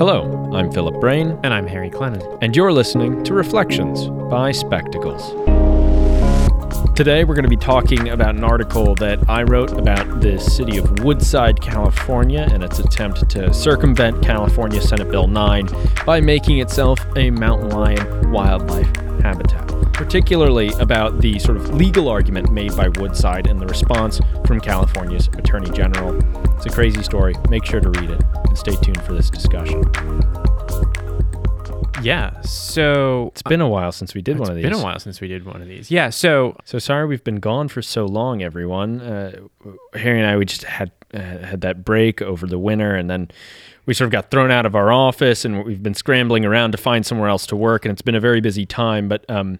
Hello, I'm Philip Brain, And I'm Harry Clennon. and you're listening to Reflections by Spectacles. Today, we're going to be talking about an article that I wrote about the city of Woodside, California, and its attempt to circumvent California Senate Bill 9 by making itself a mountain lion wildlife habitat. Particularly about the sort of legal argument made by Woodside and the response from California's Attorney General. It's a crazy story. Make sure to read it and stay tuned for this discussion. Yeah. So It's been a while since we did one of these. It's been a while since we did one of these. Yeah. So So sorry we've been gone for so long, everyone. Uh, Harry and I, we just had uh, had that break over the winter, and then we sort of got thrown out of our office, and we've been scrambling around to find somewhere else to work, and it's been a very busy time. But um,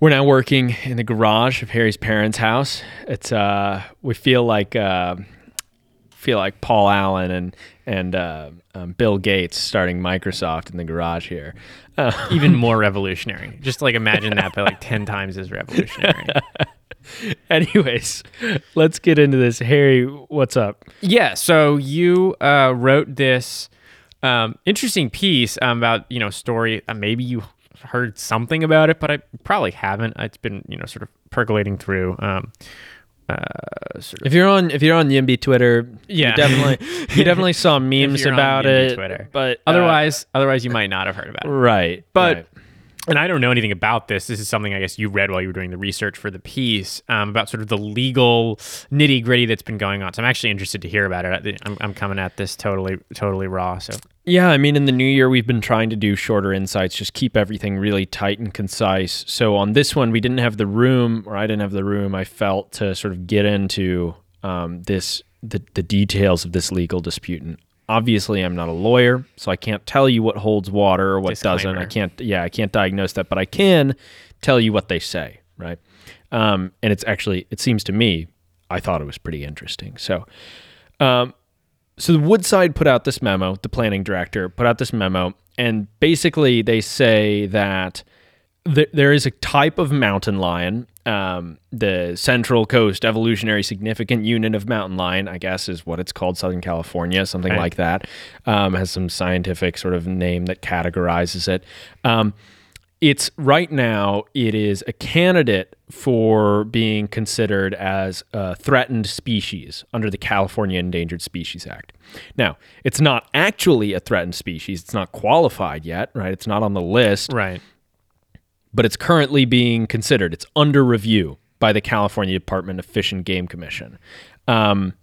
we're now working in the garage of Harry's parents' house. It's uh, we feel like uh, feel like Paul Allen and and uh, um, Bill Gates starting Microsoft in the garage here. Uh, even more revolutionary. Just like imagine that, but like ten times as revolutionary. Anyways, let's get into this. Harry, what's up? yeah. So you uh, wrote this um, interesting piece um, about you know story. Uh, maybe you heard something about it, but I probably haven't. It's been you know sort of percolating through. Um, uh, sort of If you're on if you're on YIMBY Twitter, Yeah. you definitely you definitely saw memes about it. Twitter. But uh, otherwise, otherwise you might not have heard about it. right, But right. And I don't know anything about this. This is something I guess you read while you were doing the research for the piece um, about sort of the legal nitty gritty that's been going on. So I'm actually interested to hear about it. I'm, I'm coming at this totally totally raw. So Yeah, I mean, in the new year, we've been trying to do shorter insights, just keep everything really tight and concise. So on this one, we didn't have the room, or I didn't have the room. I felt to sort of get into um, this the the details of this legal dispute. And obviously, I'm not a lawyer, so I can't tell you what holds water or what doesn't. I can't. Yeah, I can't diagnose that, but I can tell you what they say, right? Um, and it's actually, it seems to me, I thought it was pretty interesting. So. Um, so the Woodside put out this memo, the planning director put out this memo, and basically they say that th- there is a type of mountain lion, um, the Central Coast Evolutionary Significant Unit of Mountain Lion, I guess is what it's called, Southern California, something Okay. like that. Um, has some scientific sort of name that categorizes it. Um, it's right now it is a candidate for being considered as a threatened species under the California Endangered Species Act. Now, it's not actually a threatened species. It's not qualified yet, right? It's not on the list, right, but it's currently being considered. It's under review by the California Department of Fish and Game Commission. Um,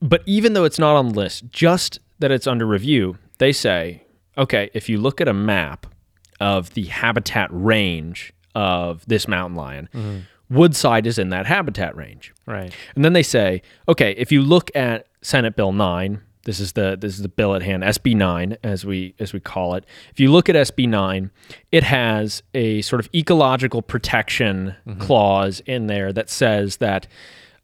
but even though it's not on the list, just that it's under review, they say, okay, if you look at a map of the habitat range of this mountain lion, Woodside is in that habitat range. right, And then they say, okay, if you look at Senate Bill 9, this is the this is the bill at hand, SB 9 as we as we call it. If you look at SB 9, it has a sort of ecological protection mm-hmm. clause in there that says that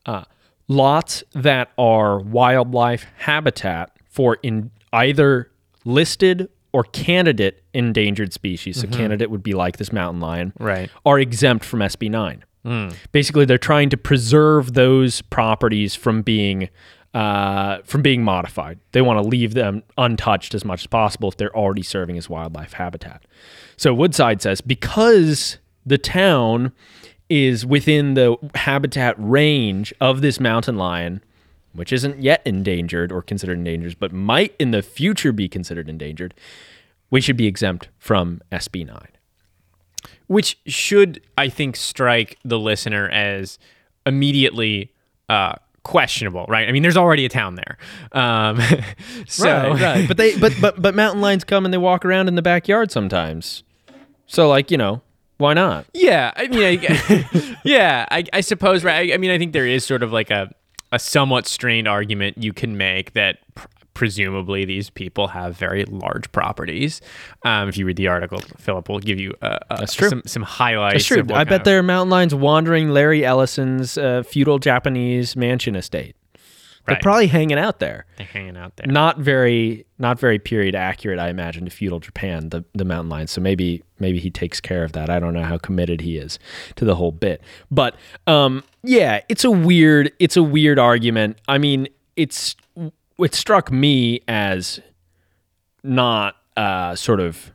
uh, lots that are wildlife habitat for in either listed or candidate endangered species, so mm-hmm. candidate would be like this mountain lion, right. are exempt from SB 9. Mm. Basically, they're trying to preserve those properties from being uh, from being modified. They want to leave them untouched as much as possible if they're already serving as wildlife habitat. So Woodside says because the town is within the habitat range of this mountain lion, which isn't yet endangered or considered endangered, but might in the future be considered endangered, we should be exempt from SB 9. Which should I think strike the listener as immediately uh, questionable, right? I mean, there's already a town there, um, so right, right. But they, but but but mountain lions come and they walk around in the backyard sometimes. So like you know, why not? Yeah, I mean, I, yeah, I, I suppose, right? I, I mean, I think there is sort of like a, a somewhat strained argument you can make that presumably these people have very large properties. Um, if you read the article, Philip will give you uh, uh, some some highlights. That's true. I bet of- there are mountain lions wandering Larry Ellison's uh, feudal Japanese mansion estate. They're probably hanging out there. they're hanging out there. Not very, not very period accurate, I imagine, to feudal Japan, the the mountain lions. So maybe maybe he takes care of that. I don't know how committed he is to the whole bit, but um, yeah, it's a weird, it's a weird argument. I mean, it's it struck me as not uh, sort of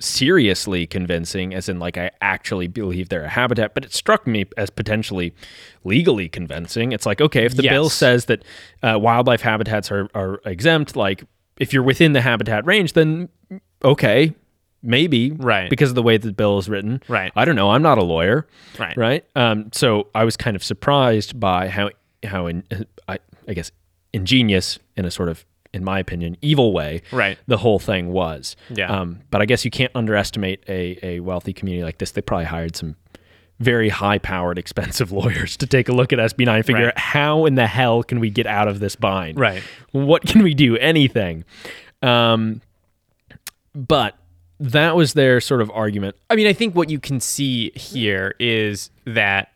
seriously convincing, as in like I actually believe they're a habitat, but it struck me as potentially legally convincing. It's like okay, if the bill says that uh, wildlife habitats are, are exempt, like if you're within the habitat range, then okay, maybe Right. because of the way the bill is written. Right. I don't know. I'm not a lawyer. Right. Right. Um, so I was kind of surprised by how how in, I, I guess ingenious in a sort of in my opinion evil way Right. the whole thing was. Yeah. Um, but I guess you can't underestimate a, a wealthy community like this. They probably hired some very high powered, expensive lawyers to take a look at SB9 and figure Right. out how in the hell can we get out of this bind? Right. What can we do? Anything. Um, but that was their sort of argument. I mean, I think what you can see here is that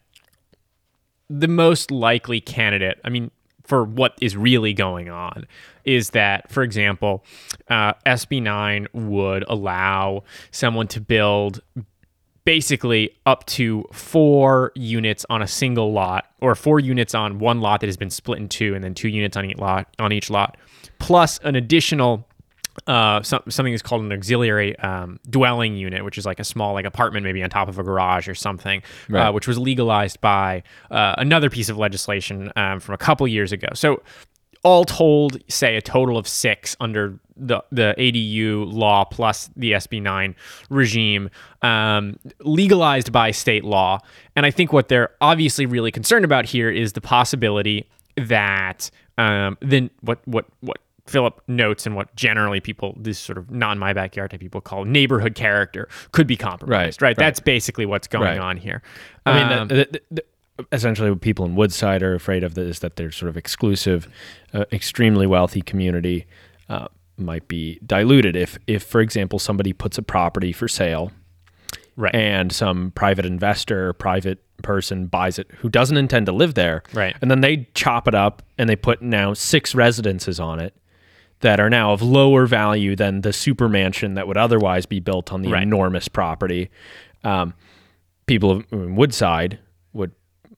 the most likely candidate, I mean, for what is really going on, is that, for example, uh, SB9 would allow someone to build basically up to four units on a single lot or four units on one lot that has been split in two and then two units on each lot on each lot plus an additional uh, some, something is called an auxiliary um, dwelling unit, which is like a small like apartment, maybe on top of a garage or something, Right. uh, which was legalized by uh, another piece of legislation um, from a couple years ago. So, all told, say a total of six under the the ADU law plus the SB9 regime, um, legalized by state law. And I think what they're obviously really concerned about here is the possibility that um, then what what what Philip notes and what generally people, this sort of non my backyard type people call neighborhood character, could be compromised. Right, Right. right. That's basically what's going Right. on here. I mean, Um, the, the, the, essentially, what people in Woodside are afraid of is that their sort of exclusive, uh, extremely wealthy community uh, might be diluted if, if, for example, somebody puts a property for sale right. and some private investor, private person buys it who doesn't intend to live there, Right. And then they chop it up and they put now six residences on it that are now of lower value than the super mansion that would otherwise be built on the Right. enormous property. Um, people of- in Woodside would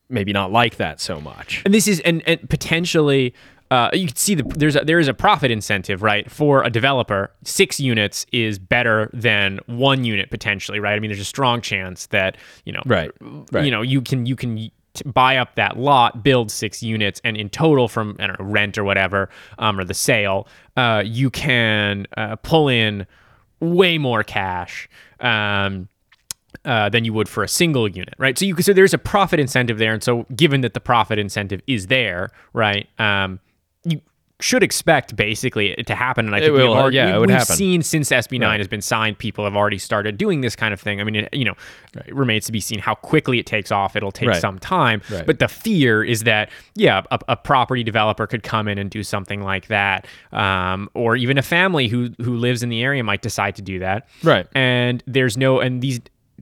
maybe not like that so much. and this is and, and potentially uh, you can see the there's a, there is a profit incentive right for a developer six units is better than one unit potentially right i mean there's a strong chance that you know Right, right. you know you can you can buy up that lot build six units and in total from i don't know rent or whatever um, or the sale uh, you can uh, pull in way more cash um, uh, than you would for a single unit, right? So you so there's a profit incentive there, and so given that the profit incentive is there, right? Um, you should expect basically it to happen, and I think will, we've already, yeah, we- it would we've happen. seen since SB9 Right. has been signed, people have already started doing this kind of thing. I mean, it, you know, it remains to be seen how quickly it takes off. It'll take Right. some time, Right. but the fear is that yeah, a, a property developer could come in and do something like that, um, or even a family who who lives in the area might decide to do that, Right. and there's no and these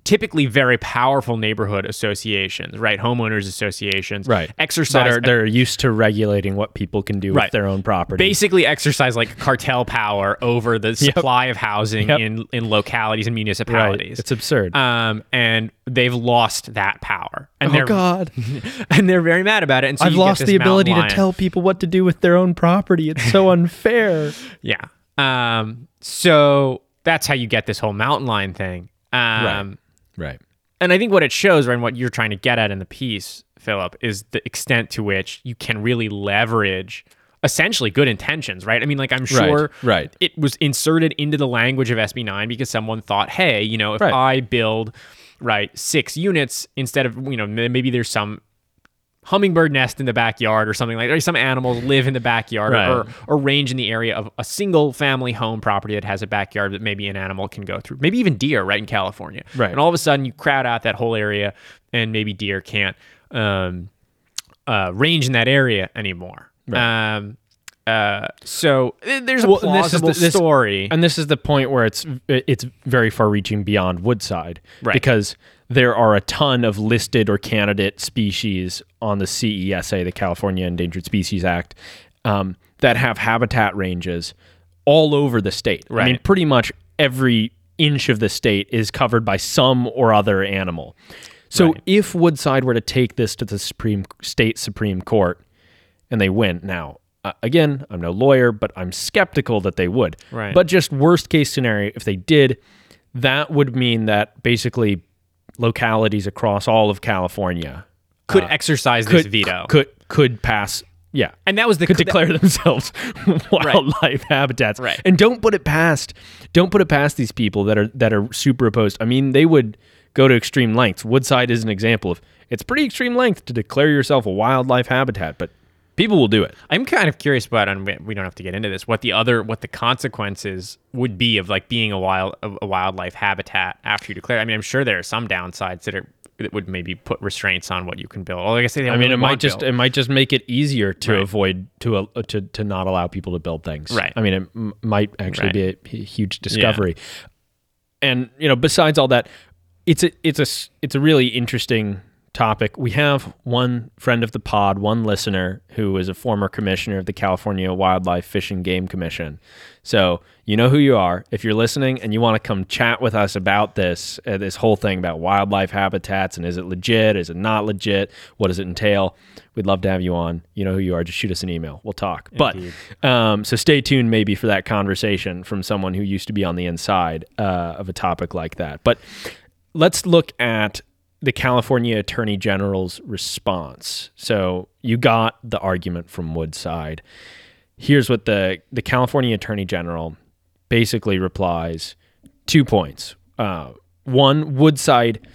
typically very powerful neighborhood associations right homeowners associations Right. exercise That are, they're used to regulating what people can do Right. with their own property. basically exercise like cartel power over the supply of housing Yep. in in localities and right. municipalities It's absurd. um and they've lost that power and oh they're God! and they're very mad about it and so I've lost the ability to tell people what to do with their own property. It's so unfair. yeah um so that's how you get this whole mountain lion thing um right. And I think what it shows, right, and what you're trying to get at in the piece, Philip, is the extent to which you can really leverage essentially good intentions, right? I mean, like I'm sure right. it was inserted into the language of SB9 because someone thought, hey, you know, if Right. I build right six units instead of you know maybe there's some hummingbird nest in the backyard or something like that. Some animals live in the backyard Right. or, or range in the area of a single family home property that has a backyard that maybe an animal can go through. Maybe even deer, right, in California. Right. And all of a sudden you crowd out that whole area and maybe deer can't um, uh, range in that area anymore. Um, uh, so there's a Well, and this is plausible the- this- story. And this is the point where it's it's very far reaching beyond Woodside, Right. Because there are a ton of listed or candidate species on the CESA, the California Endangered Species Act, um, that have habitat ranges all over the state. I mean, pretty much every inch of the state is covered by some or other animal. So Right. if Woodside were to take this to the Supreme State Supreme Court and they win now, Uh, again, I'm no lawyer, but I'm skeptical that they would. Right. But just worst case scenario, if they did, that would mean that basically localities across all of California Could uh, exercise could this veto. could could pass. Yeah, and that was the could declare themselves wildlife habitats. Right. And don't put it past don't put it past these people that are that are super opposed. I mean, they would go to extreme lengths. Woodside is an example of it's pretty extreme length to declare yourself a wildlife habitat, but people will do it. I'm kind of curious about, and we- don't have to get into this, what the other, what the consequences would be of like being a wild, a wildlife habitat after you declare. I mean, I'm sure there are some downsides that are that would maybe put restraints on what you can build. Well, like I say, I mean, it might just build. it might just make it easier to Right. avoid to uh, to to not allow people to build things. Right. I mean, it m- might actually Right. be a, huge discovery. And you know, besides all that, it's a it's a it's a really interesting topic. We have one friend of the pod, one listener who is a former commissioner of the California Wildlife Fish and Game Commission. So you know who you are. If you're listening and you want to come chat with us about this, uh, this whole thing about wildlife habitats and is it legit? Is it not legit? What does it entail? We'd love to have you on. You know who you are. Just shoot us an email. We'll talk. Indeed. But um, so stay tuned maybe for that conversation from someone who used to be on the inside uh, of a topic like that. But let's look at the California Attorney General's response. So you got the argument from Woodside. Here's what the the California Attorney General basically replies: two points. Uh, one, Woodside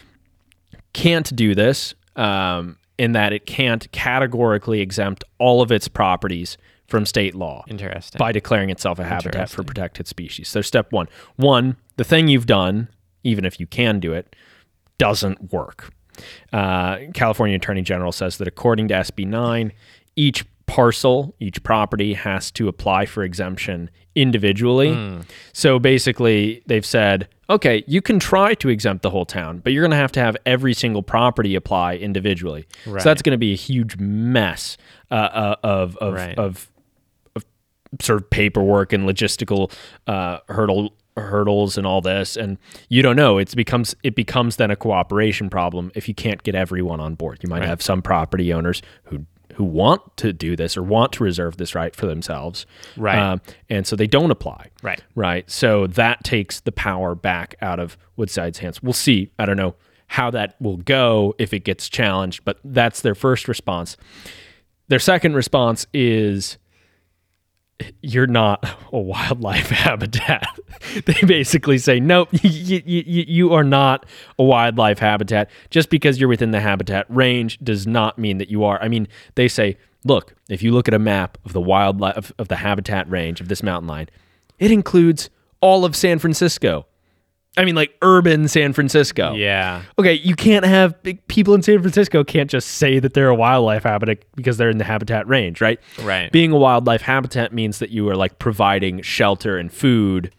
can't do this um, in that it can't categorically exempt all of its properties from state law Interesting. by declaring itself a habitat for protected species. So step one, one, the thing you've done, even if you can do it, doesn't work. Uh, California Attorney General says that according to SB 9, each parcel, each property has to apply for exemption individually. So basically, they've said, okay, you can try to exempt the whole town, but you're going to have to have every single property apply individually. Right. So that's going to be a huge mess uh, uh, of of, Right. of sort of paperwork and logistical uh, hurdle hurdles and all this and you don't know. It becomes it becomes then a cooperation problem if you can't get everyone on board. You might have some property owners who who want to do this or want to reserve this right for themselves Right. Um, and so they don't apply. Right. right. So that takes the power back out of woodside's hands. We'll see. I don't know how that will go if it gets challenged but that's their first response. Their second response is you're not a wildlife habitat. they basically say, nope, you, you, are not a wildlife habitat. Just because you're within the habitat range does not mean that you are. I mean, they say, look, if you look at a map of the wildlife of the habitat range of this mountain lion, it includes all of San Francisco. I mean, like urban San Francisco yeah. okay, you can't have big people in San Francisco can't just say that they're a wildlife habitat because they're in the habitat range, right? Right. Being a wildlife habitat means that you are like providing shelter and food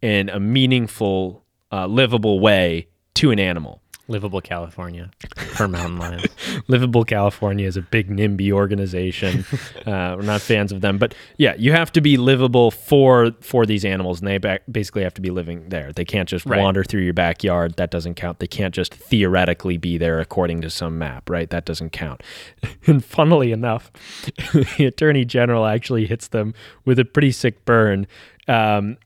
in a meaningful, uh, livable way to an animal. Livable California for mountain lions. Livable California is a big NIMBY organization. uh, we're not fans of them, but yeah, you have to be livable for for these animals, and they ba- basically have to be living there. They can't just Right. wander through your backyard. That doesn't count. They can't just theoretically be there according to some map, right? That doesn't count. and funnily enough, the attorney general actually hits them with a pretty sick burn. Um,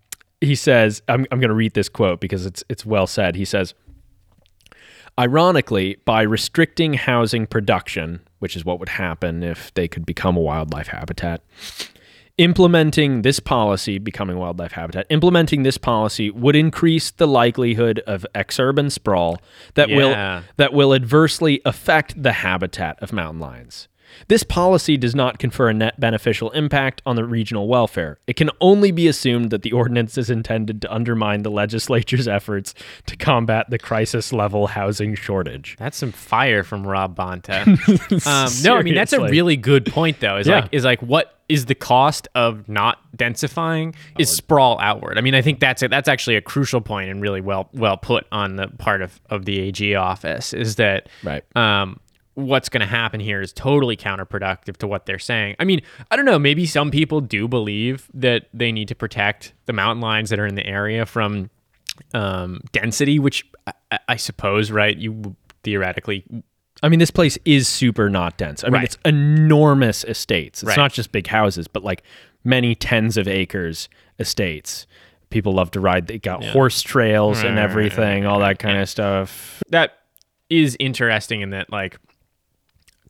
he says, "I'm I'm going to read this quote because it's it's well said." He says. Ironically, by restricting housing production, which is what would happen if they could become a wildlife habitat, implementing this policy, becoming wildlife habitat, implementing this policy would increase the likelihood of exurban sprawl that Yeah. will that will adversely affect the habitat of mountain lions. This policy does not confer a net beneficial impact on the regional welfare. It can only be assumed that the ordinance is intended to undermine the legislature's efforts to combat the crisis level housing shortage. That's some fire from Rob Bonta. um, no, I mean that's a really good point though. Is Yeah. like is like what is the cost of not densifying is sprawl outward. I mean, I think that's a, that's actually a crucial point and really well well put on the part of, of the AG office is that Right. um, what's going to happen here is totally counterproductive to what they're saying. I mean, I don't know. Maybe some people do believe that they need to protect the mountain lions that are in the area from um, density, which I, I- suppose, right? You theoretically I mean, this place is super not dense. I mean, Right. it's enormous estates. It's Right. not just big houses, but like many tens of acres estates. People love to ride. They got horse trails and Right, everything, all that kind of stuff. that is interesting in that like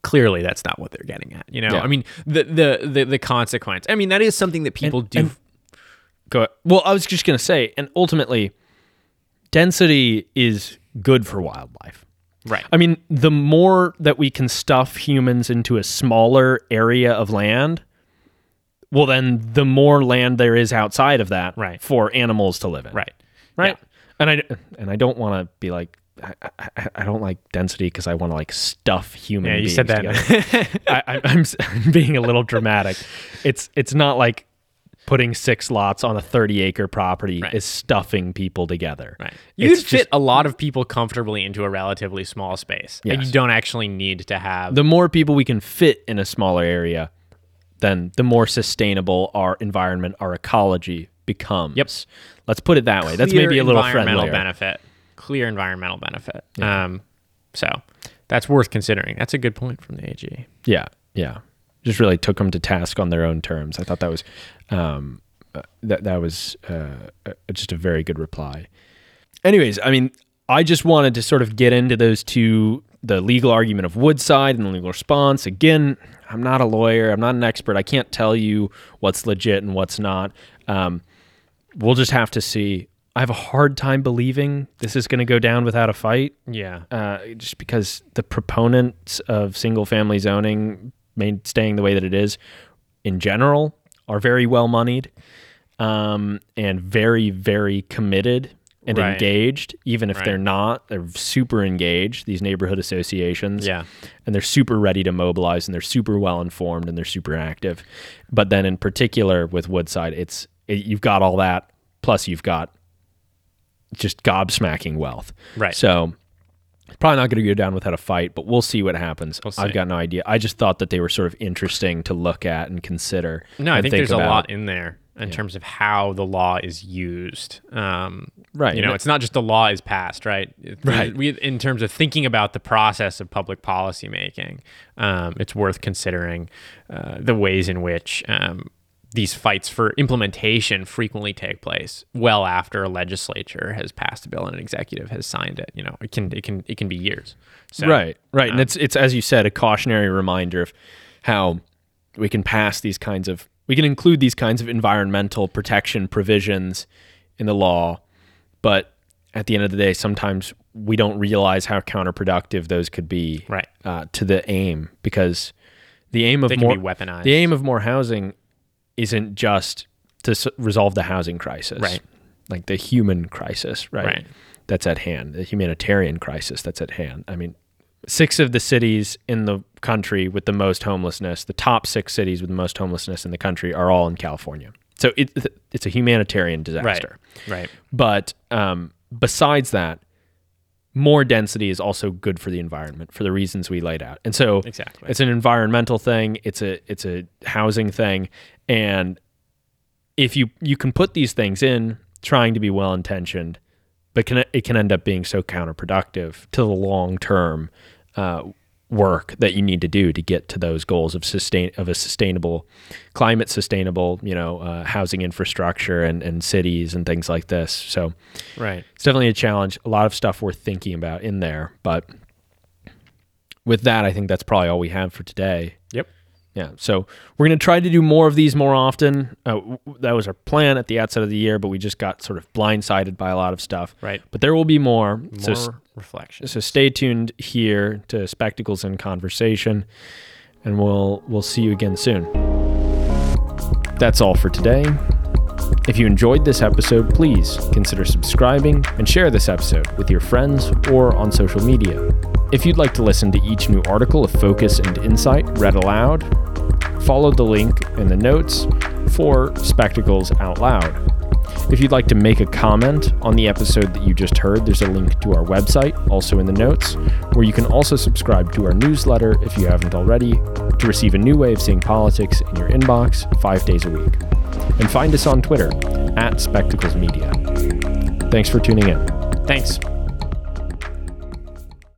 clearly that's not what they're getting at you know Yeah. i mean the, the the the consequence i mean that is something that people do and- Go. Well, I was just gonna say, and ultimately, density is good for wildlife. right I mean, the more that we can stuff humans into a smaller area of land, well, then the more land there is outside of that Right. for animals to live in. right Right. And I and I don't want to be like I, I, I don't like density because I want to like stuff human yeah you said that. I, I'm, I'm being a little dramatic. It's it's not like putting six lots on a 30 acre property Right. is stuffing people together. right you It's fit just- a lot of people comfortably into a relatively small space and Yes. you don't actually need to have the more people we can fit in a smaller area, then the more sustainable our environment, our ecology becomes. Yep. Let's put it that way. That's maybe a little environmental friendlier. benefit clear environmental benefit um so that's worth considering that's a good point from the ag Yeah, yeah. Just really took them to task on their own terms. I thought that was um, uh, that that was uh, uh, just a very good reply. Anyways, I mean, I just wanted to sort of get into those two the legal argument of Woodside and the legal response. Again, I'm not a lawyer, I'm not an expert. I can't tell you what's legit and what's not. Um, we'll just have to see. I have a hard time believing this is going to go down without a fight yeah uh, just because the proponents of single family zoning main, staying the way that it is in general are very well moneyed um, and very, very committed and Right. engaged. Even if Right. they're not, they're super engaged, these neighborhood associations. yeah And they're super ready to mobilize and they're super well informed and they're super active. But then in particular with Woodside, it's it, you've got all that, plus you've got just gobsmacking wealth. Right. So probably not going to go down without a fight, but we'll see what happens. We'll see. I've got no idea. I just thought that they were sort of interesting to look at and consider. No, I and think, there's about. a lot in there in terms of how the law is used. Um, Right. You know, it's not just the law is passed, right? Right. We, in terms of thinking about the process of public policy making, um, it's worth considering uh, the ways in which um, these fights for implementation frequently take place well after a legislature has passed a bill and an executive has signed it. You know, it can it can it can be years. So, right, right, um, and it's it's as you said, a cautionary reminder of how we can pass these kinds of we can include these kinds of environmental protection provisions in the law, but at the end of the day, sometimes we don't realize how counterproductive those could be Right. uh, to the aim because the aim of more weaponized. the aim of more housing isn't just to s- resolve the housing crisis, Right. Like the human crisis, right? Right. That's at hand, the humanitarian crisis that's at hand. I mean, six of the cities in the country with the most homelessness, the top six cities with the most homelessness in the country, are all in California. So it, it's a humanitarian disaster. Right. But um, besides that, more density is also good for the environment for the reasons we laid out. And so Exactly. it's an environmental thing, it's a it's a housing thing, and if you you can put these things in trying to be well intentioned, but can it can end up being so counterproductive to the long term uh, work that you need to do to get to those goals of sustain of a sustainable climate sustainable you know uh, housing infrastructure and, and cities and things like this so Right. it's definitely a challenge a lot of stuff worth thinking about in there but with that i think that's probably all we have for today. Yeah so we're going to try to do more of these more often. Uh, that was our plan at the outset of the year but we just got sort of blindsided by a lot of stuff. Right. but there will be more, More so reflection. so stay tuned here to spectacles and conversation and we'll we'll see you again soon. That's all for today. If you enjoyed this episode please consider subscribing and share this episode with your friends or on social media. If you'd like to listen to each new article of focus and insight read aloud follow the link in the notes for spectacles out loud if you'd like to make a comment on the episode that you just heard, there's a link to our website, also in the notes, where you can also subscribe to our newsletter if you haven't already, to receive a new way of seeing politics in your inbox five days a week. And find us on Twitter at Spectacles Media. Thanks for tuning in. Thanks.